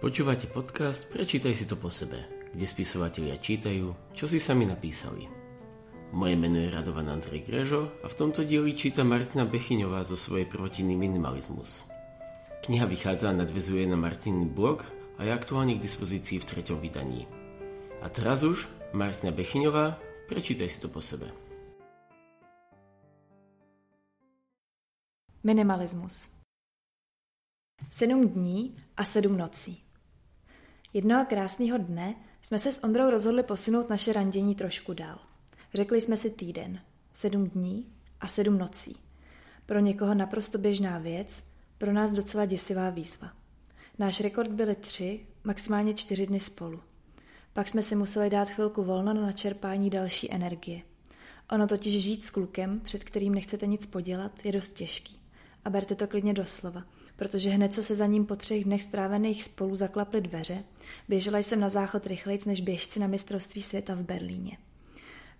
Počúvate podcast Prečítaj si to po sebe, kde spisovatelia čítajú, čo si sami napísali. Moje meno je Radovan Andrej Grežo a v tomto dieli číta Martina Bechyňová zo svojej prvotiny Minimalizmus. Kniha vychádza a nadvezuje na Martinin blog a je aktuálne k dispozícii v treťom vydaní. A teraz už Martina Bechyňová, prečítaj si to po sebe. Minimalismus. Sedm dní a sedm nocí. Jednoho krásného dne jsme se s Ondrou rozhodli posunout naše randění trošku dál. Řekli jsme si týden, sedm dní a sedm nocí. Pro někoho naprosto běžná věc, pro nás docela děsivá výzva. Náš rekord byly tři, maximálně čtyři dny spolu. Pak jsme si museli dát chvilku volno na načerpání další energie. Ono totiž žít s klukem, před kterým nechcete nic podělat, je dost těžký. A berte to klidně doslova – protože hned co se za ním po třech dnech strávených spolu zaklaply dveře, běžela jsem na záchod rychlejc než běžci na mistrovství světa v Berlíně.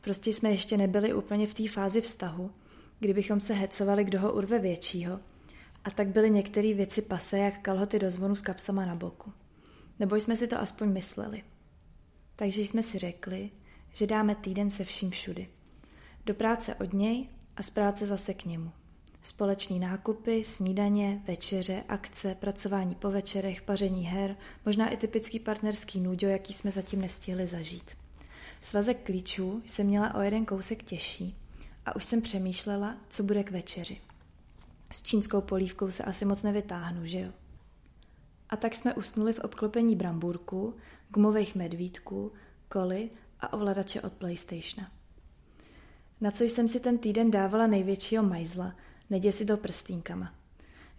Prostě jsme ještě nebyli úplně v té fázi vztahu, kdybychom se hecovali, kdo ho urve většího, a tak byly některé věci pase jak kalhoty do zvonu s kapsama na boku. Nebo jsme si to aspoň mysleli. Takže jsme si řekli, že dáme týden se vším všudy. Do práce od něj a z práce zase k němu. Společný nákupy, snídaně, večeře, akce, pracování po večerech, paření her, možná i typický partnerský nůďo, jaký jsme zatím nestihli zažít. Svazek klíčů jsem měla o jeden kousek těžší a už jsem přemýšlela, co bude k večeři. S čínskou polívkou se asi moc nevytáhnu, že jo? A tak jsme usnuli v obklopení brambůrků, gumových medvídků, koly a ovladače od PlayStationa. Na co jsem si ten týden dávala největšího majzla – neděsit ho prstínkama.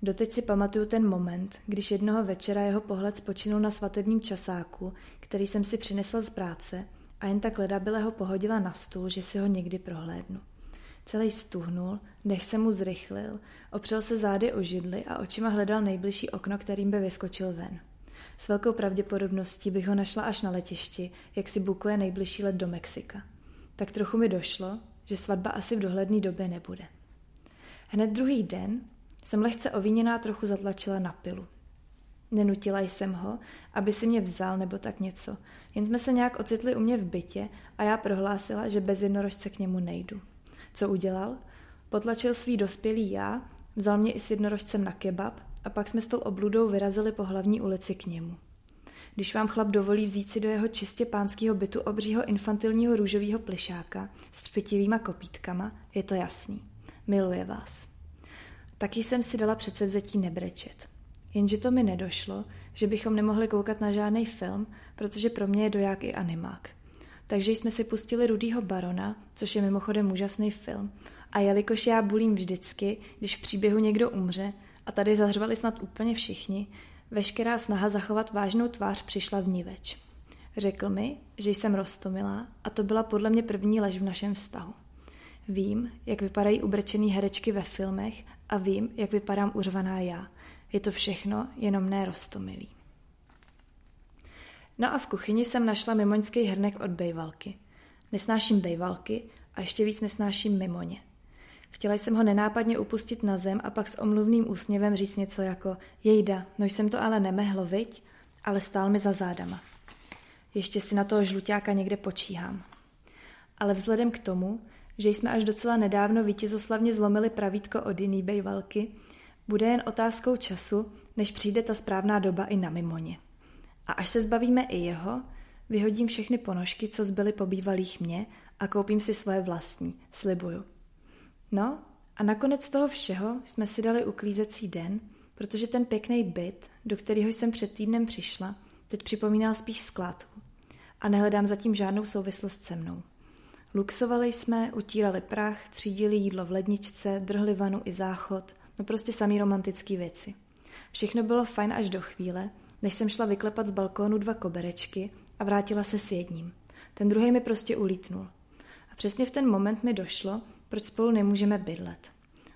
Doteď si pamatuju ten moment, když jednoho večera jeho pohled spočinul na svatebním časáku, který jsem si přinesla z práce a jen tak ledabyle ho pohodila na stůl, že si ho někdy prohlédnu. Celý stuhnul, nech se mu zrychlil, opřel se zády o židli a očima hledal nejbližší okno, kterým by vyskočil ven. S velkou pravděpodobností bych ho našla až na letišti, jak si bukuje nejbližší let do Mexika. Tak trochu mi došlo, že svatba asi v dohledné době nebude. Hned druhý den jsem lehce ovíněná trochu zatlačila na pilu. Nenutila jsem ho, aby si mě vzal nebo tak něco, jen jsme se nějak ocitli u mě v bytě a já prohlásila, že bez jednorožce k němu nejdu. Co udělal? Potlačil svý dospělý já, vzal mě i s jednorožcem na kebab a pak jsme s tou obludou vyrazili po hlavní ulici k němu. Když vám chlap dovolí vzít si do jeho čistě pánského bytu obřího infantilního růžového plišáka s třpitivýma kopítkama, je to jasný miluje vás. Taky jsem si dala předsevzetí nebrečet. Jenže to mi nedošlo, že bychom nemohli koukat na žádný film, protože pro mě je doják i animák. Takže jsme si pustili Rudýho barona, což je mimochodem úžasný film. A jelikož já bulím vždycky, když v příběhu někdo umře, a tady zařvali snad úplně všichni, veškerá snaha zachovat vážnou tvář přišla v ní več. Řekl mi, že jsem roztomilá a to byla podle mě první lež v našem vztahu. Vím, jak vypadají ubrečený herečky ve filmech a vím, jak vypadám uřvaná já. Je to všechno, jenom ne rostomilý. No a v kuchyni jsem našla mimoňský hrnek od bejvalky. Nesnáším bejvalky a ještě víc nesnáším mimoně. Chtěla jsem ho nenápadně upustit na zem a pak s omluvným úsměvem říct něco jako Jejda, no jsem to ale nemehlo, viď? Ale stál mi za zádama. Ještě si na toho žluťáka někde počíhám. Ale vzhledem k tomu, že jsme až docela nedávno vítězoslavně zlomili pravítko od jiný bejvalky, bude jen otázkou času, než přijde ta správná doba i na mimoně. A až se zbavíme i jeho, vyhodím všechny ponožky, co zbyly po bývalých mě a koupím si svoje vlastní, slibuju. No a nakonec toho všeho jsme si dali uklízecí den, protože ten pěkný byt, do kterého jsem před týdnem přišla, teď připomínal spíš skládku. A nehledám zatím žádnou souvislost se mnou. Luxovali jsme, utírali prach, třídili jídlo v ledničce, drhli vanu i záchod, no prostě samý romantický věci. Všechno bylo fajn až do chvíle, než jsem šla vyklepat z balkónu dva koberečky a vrátila se s jedním. Ten druhý mi prostě ulítnul. A přesně v ten moment mi došlo, proč spolu nemůžeme bydlet.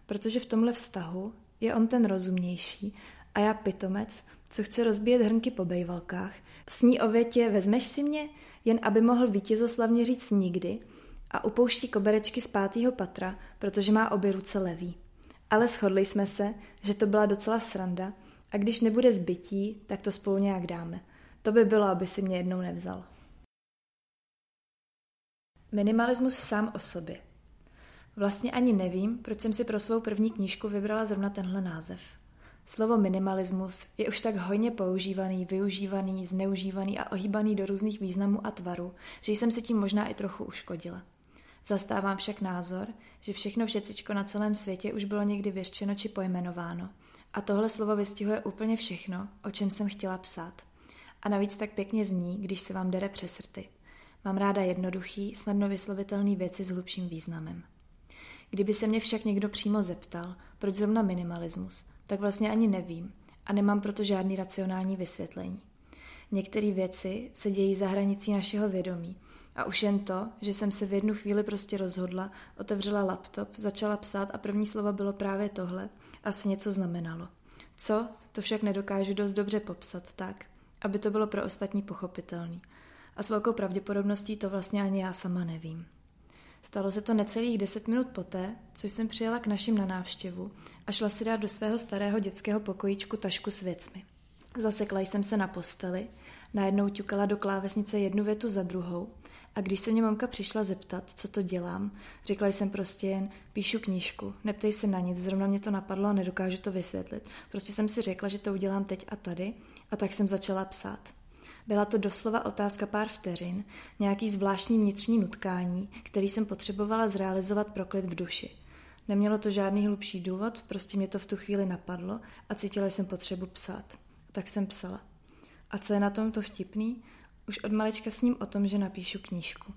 Protože v tomhle vztahu je on ten rozumnější a já pitomec, co chce rozbíjet hrnky po bejvalkách, sní o větě vezmeš si mě, jen aby mohl vítězoslavně říct nikdy a upouští koberečky z pátého patra, protože má obě ruce levý. Ale shodli jsme se, že to byla docela sranda a když nebude zbytí, tak to spolu nějak dáme. To by bylo, aby si mě jednou nevzal. Minimalismus sám o sobě. Vlastně ani nevím, proč jsem si pro svou první knížku vybrala zrovna tenhle název. Slovo minimalismus je už tak hojně používaný, využívaný, zneužívaný a ohýbaný do různých významů a tvarů, že jsem se tím možná i trochu uškodila. Zastávám však názor, že všechno všecičko na celém světě už bylo někdy vyřčeno či pojmenováno. A tohle slovo vystihuje úplně všechno, o čem jsem chtěla psát. A navíc tak pěkně zní, když se vám dere přes rty. Mám ráda jednoduchý, snadno vyslovitelný věci s hlubším významem. Kdyby se mě však někdo přímo zeptal, proč zrovna minimalismus, tak vlastně ani nevím a nemám proto žádný racionální vysvětlení. Některé věci se dějí za hranicí našeho vědomí a už jen to, že jsem se v jednu chvíli prostě rozhodla, otevřela laptop, začala psát a první slovo bylo právě tohle, asi něco znamenalo. Co, to však nedokážu dost dobře popsat tak, aby to bylo pro ostatní pochopitelný. A s velkou pravděpodobností to vlastně ani já sama nevím. Stalo se to necelých deset minut poté, co jsem přijela k našim na návštěvu a šla si dát do svého starého dětského pokojíčku tašku s věcmi. Zasekla jsem se na posteli, najednou ťukala do klávesnice jednu větu za druhou a když se mě mamka přišla zeptat, co to dělám, řekla jsem prostě jen, píšu knížku, neptej se na nic, zrovna mě to napadlo a nedokážu to vysvětlit. Prostě jsem si řekla, že to udělám teď a tady a tak jsem začala psát. Byla to doslova otázka pár vteřin, nějaký zvláštní vnitřní nutkání, který jsem potřebovala zrealizovat pro klid v duši. Nemělo to žádný hlubší důvod, prostě mě to v tu chvíli napadlo a cítila jsem potřebu psát. Tak jsem psala. A co je na tom to vtipný? Už od malička s ním o tom, že napíšu knížku.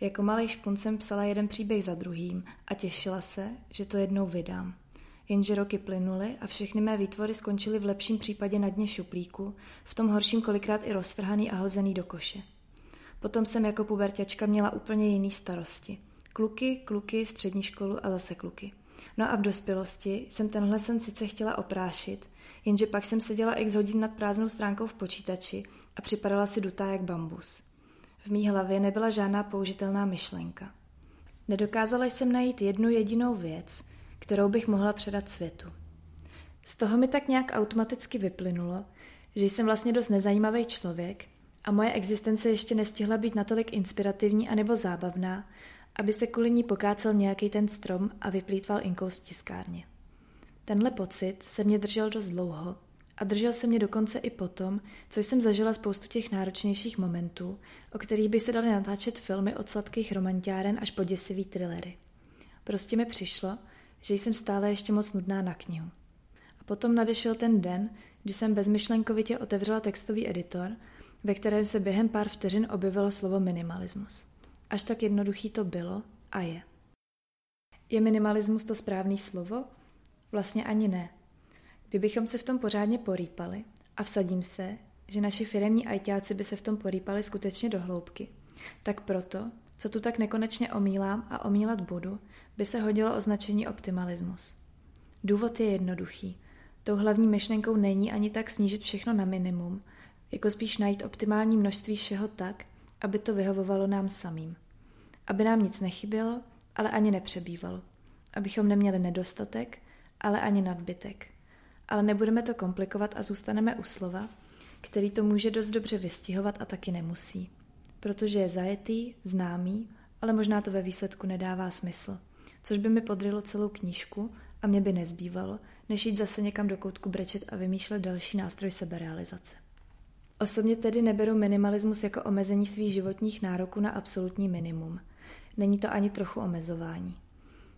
Jako malý špun jsem psala jeden příběh za druhým a těšila se, že to jednou vydám. Jenže roky plynuly a všechny mé výtvory skončily v lepším případě na dně šuplíku, v tom horším kolikrát i roztrhaný a hozený do koše. Potom jsem jako puberťačka měla úplně jiný starosti. Kluky, kluky, střední školu a zase kluky. No a v dospělosti jsem tenhle sen sice chtěla oprášit, jenže pak jsem seděla x hodin nad prázdnou stránkou v počítači a připadala si dutá jak bambus. V mý hlavě nebyla žádná použitelná myšlenka. Nedokázala jsem najít jednu jedinou věc, kterou bych mohla předat světu. Z toho mi tak nějak automaticky vyplynulo, že jsem vlastně dost nezajímavý člověk a moje existence ještě nestihla být natolik inspirativní anebo zábavná, aby se kvůli ní pokácel nějaký ten strom a vyplýtval inkou z tiskárně. Tenhle pocit se mě držel dost dlouho a držel se mě dokonce i potom, co jsem zažila spoustu těch náročnějších momentů, o kterých by se daly natáčet filmy od sladkých romantiáren až po děsivý thrillery. Prostě mi přišlo, že jsem stále ještě moc nudná na knihu. A potom nadešel ten den, kdy jsem bezmyšlenkovitě otevřela textový editor, ve kterém se během pár vteřin objevilo slovo minimalismus. Až tak jednoduchý to bylo a je. Je minimalismus to správný slovo? Vlastně ani ne. Kdybychom se v tom pořádně porýpali, a vsadím se, že naši firemní ajťáci by se v tom porýpali skutečně do hloubky, tak proto, co tu tak nekonečně omílám a omílat budu, by se hodilo označení optimalismus. Důvod je jednoduchý. Tou hlavní myšlenkou není ani tak snížit všechno na minimum, jako spíš najít optimální množství všeho tak, aby to vyhovovalo nám samým. Aby nám nic nechybělo, ale ani nepřebývalo. Abychom neměli nedostatek, ale ani nadbytek. Ale nebudeme to komplikovat a zůstaneme u slova, který to může dost dobře vystihovat a taky nemusí. Protože je zajetý, známý, ale možná to ve výsledku nedává smysl což by mi podrylo celou knížku a mě by nezbývalo, než jít zase někam do koutku brečet a vymýšlet další nástroj seberealizace. Osobně tedy neberu minimalismus jako omezení svých životních nároků na absolutní minimum. Není to ani trochu omezování.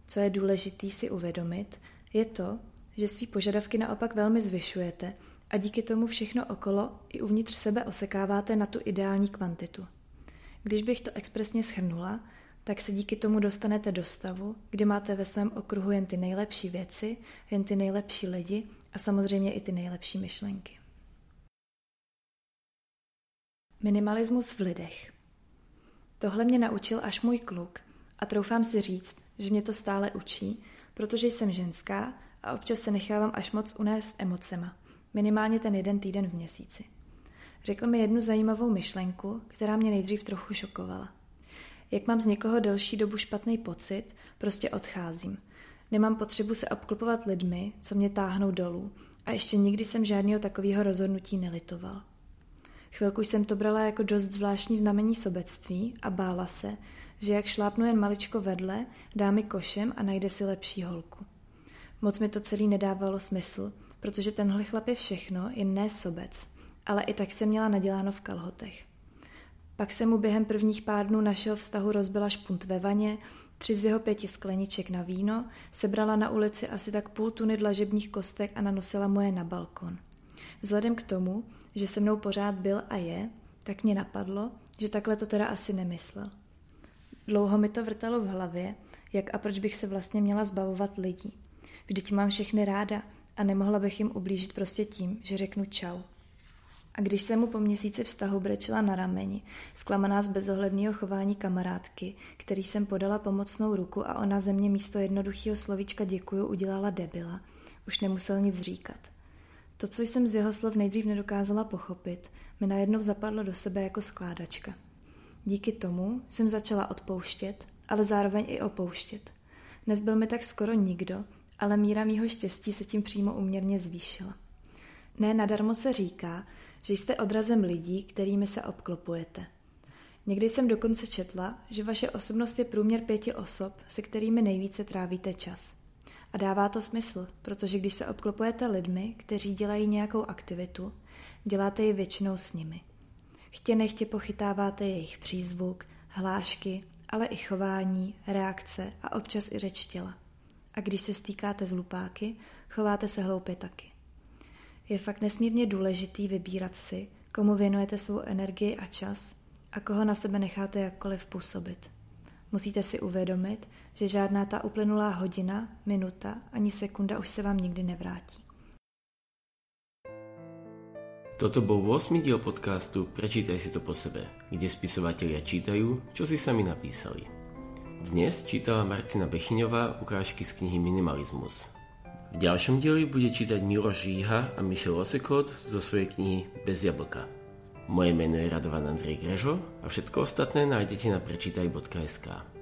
Co je důležité si uvědomit, je to, že svý požadavky naopak velmi zvyšujete a díky tomu všechno okolo i uvnitř sebe osekáváte na tu ideální kvantitu. Když bych to expresně schrnula, tak se díky tomu dostanete do stavu, kdy máte ve svém okruhu jen ty nejlepší věci, jen ty nejlepší lidi a samozřejmě i ty nejlepší myšlenky. Minimalismus v lidech. Tohle mě naučil až můj kluk a troufám si říct, že mě to stále učí, protože jsem ženská a občas se nechávám až moc unést emocema, minimálně ten jeden týden v měsíci. Řekl mi jednu zajímavou myšlenku, která mě nejdřív trochu šokovala. Jak mám z někoho delší dobu špatný pocit, prostě odcházím. Nemám potřebu se obklopovat lidmi, co mě táhnou dolů A ještě nikdy jsem žádného takového rozhodnutí nelitoval. Chvilku jsem to brala jako dost zvláštní znamení sobectví a bála se, že jak šlápnu jen maličko vedle, dá mi košem a najde si lepší holku. Moc mi to celý nedávalo smysl, protože tenhle chlap je všechno, jen ne sobec, ale i tak jsem měla naděláno v kalhotech. Pak se mu během prvních pár dnů našeho vztahu rozbila špunt ve vaně, tři z jeho pěti skleniček na víno, sebrala na ulici asi tak půl tuny dlažebních kostek a nanosila moje na balkon. Vzhledem k tomu, že se mnou pořád byl a je, tak mě napadlo, že takhle to teda asi nemyslel. Dlouho mi to vrtalo v hlavě, jak a proč bych se vlastně měla zbavovat lidí. Vždyť mám všechny ráda a nemohla bych jim ublížit prostě tím, že řeknu čau. A když jsem mu po měsíci vztahu brečela na rameni, zklamaná z bezohledného chování kamarádky, který jsem podala pomocnou ruku a ona ze mě místo jednoduchého slovíčka děkuju udělala debila, už nemusel nic říkat. To, co jsem z jeho slov nejdřív nedokázala pochopit, mi najednou zapadlo do sebe jako skládačka. Díky tomu jsem začala odpouštět, ale zároveň i opouštět. Nezbyl mi tak skoro nikdo, ale míra mýho štěstí se tím přímo uměrně zvýšila. Ne nadarmo se říká, že jste odrazem lidí, kterými se obklopujete. Někdy jsem dokonce četla, že vaše osobnost je průměr pěti osob, se kterými nejvíce trávíte čas. A dává to smysl, protože když se obklopujete lidmi, kteří dělají nějakou aktivitu, děláte ji většinou s nimi. Chtě nechtě pochytáváte jejich přízvuk, hlášky, ale i chování, reakce a občas i řeč těla. A když se stýkáte s lupáky, chováte se hloupě taky. Je fakt nesmírně důležitý vybírat si, komu věnujete svou energii a čas a koho na sebe necháte jakkoliv působit. Musíte si uvědomit, že žádná ta uplynulá hodina, minuta ani sekunda už se vám nikdy nevrátí. Toto bol 8. diel podcastu Prečítaj si to po sebe, kde spisovatelia čítajú, čo si sami napísali. Dnes čítala Martina Bechyňová ukážky z knihy Minimalizmus. V ďalšom dieli bude čítať Miloš Žíha a Michel Osekot zo svojej knihy Bez jablka. Moje meno je Radovan Andrej Grežo a všetko ostatné nájdete na prečítaj.sk.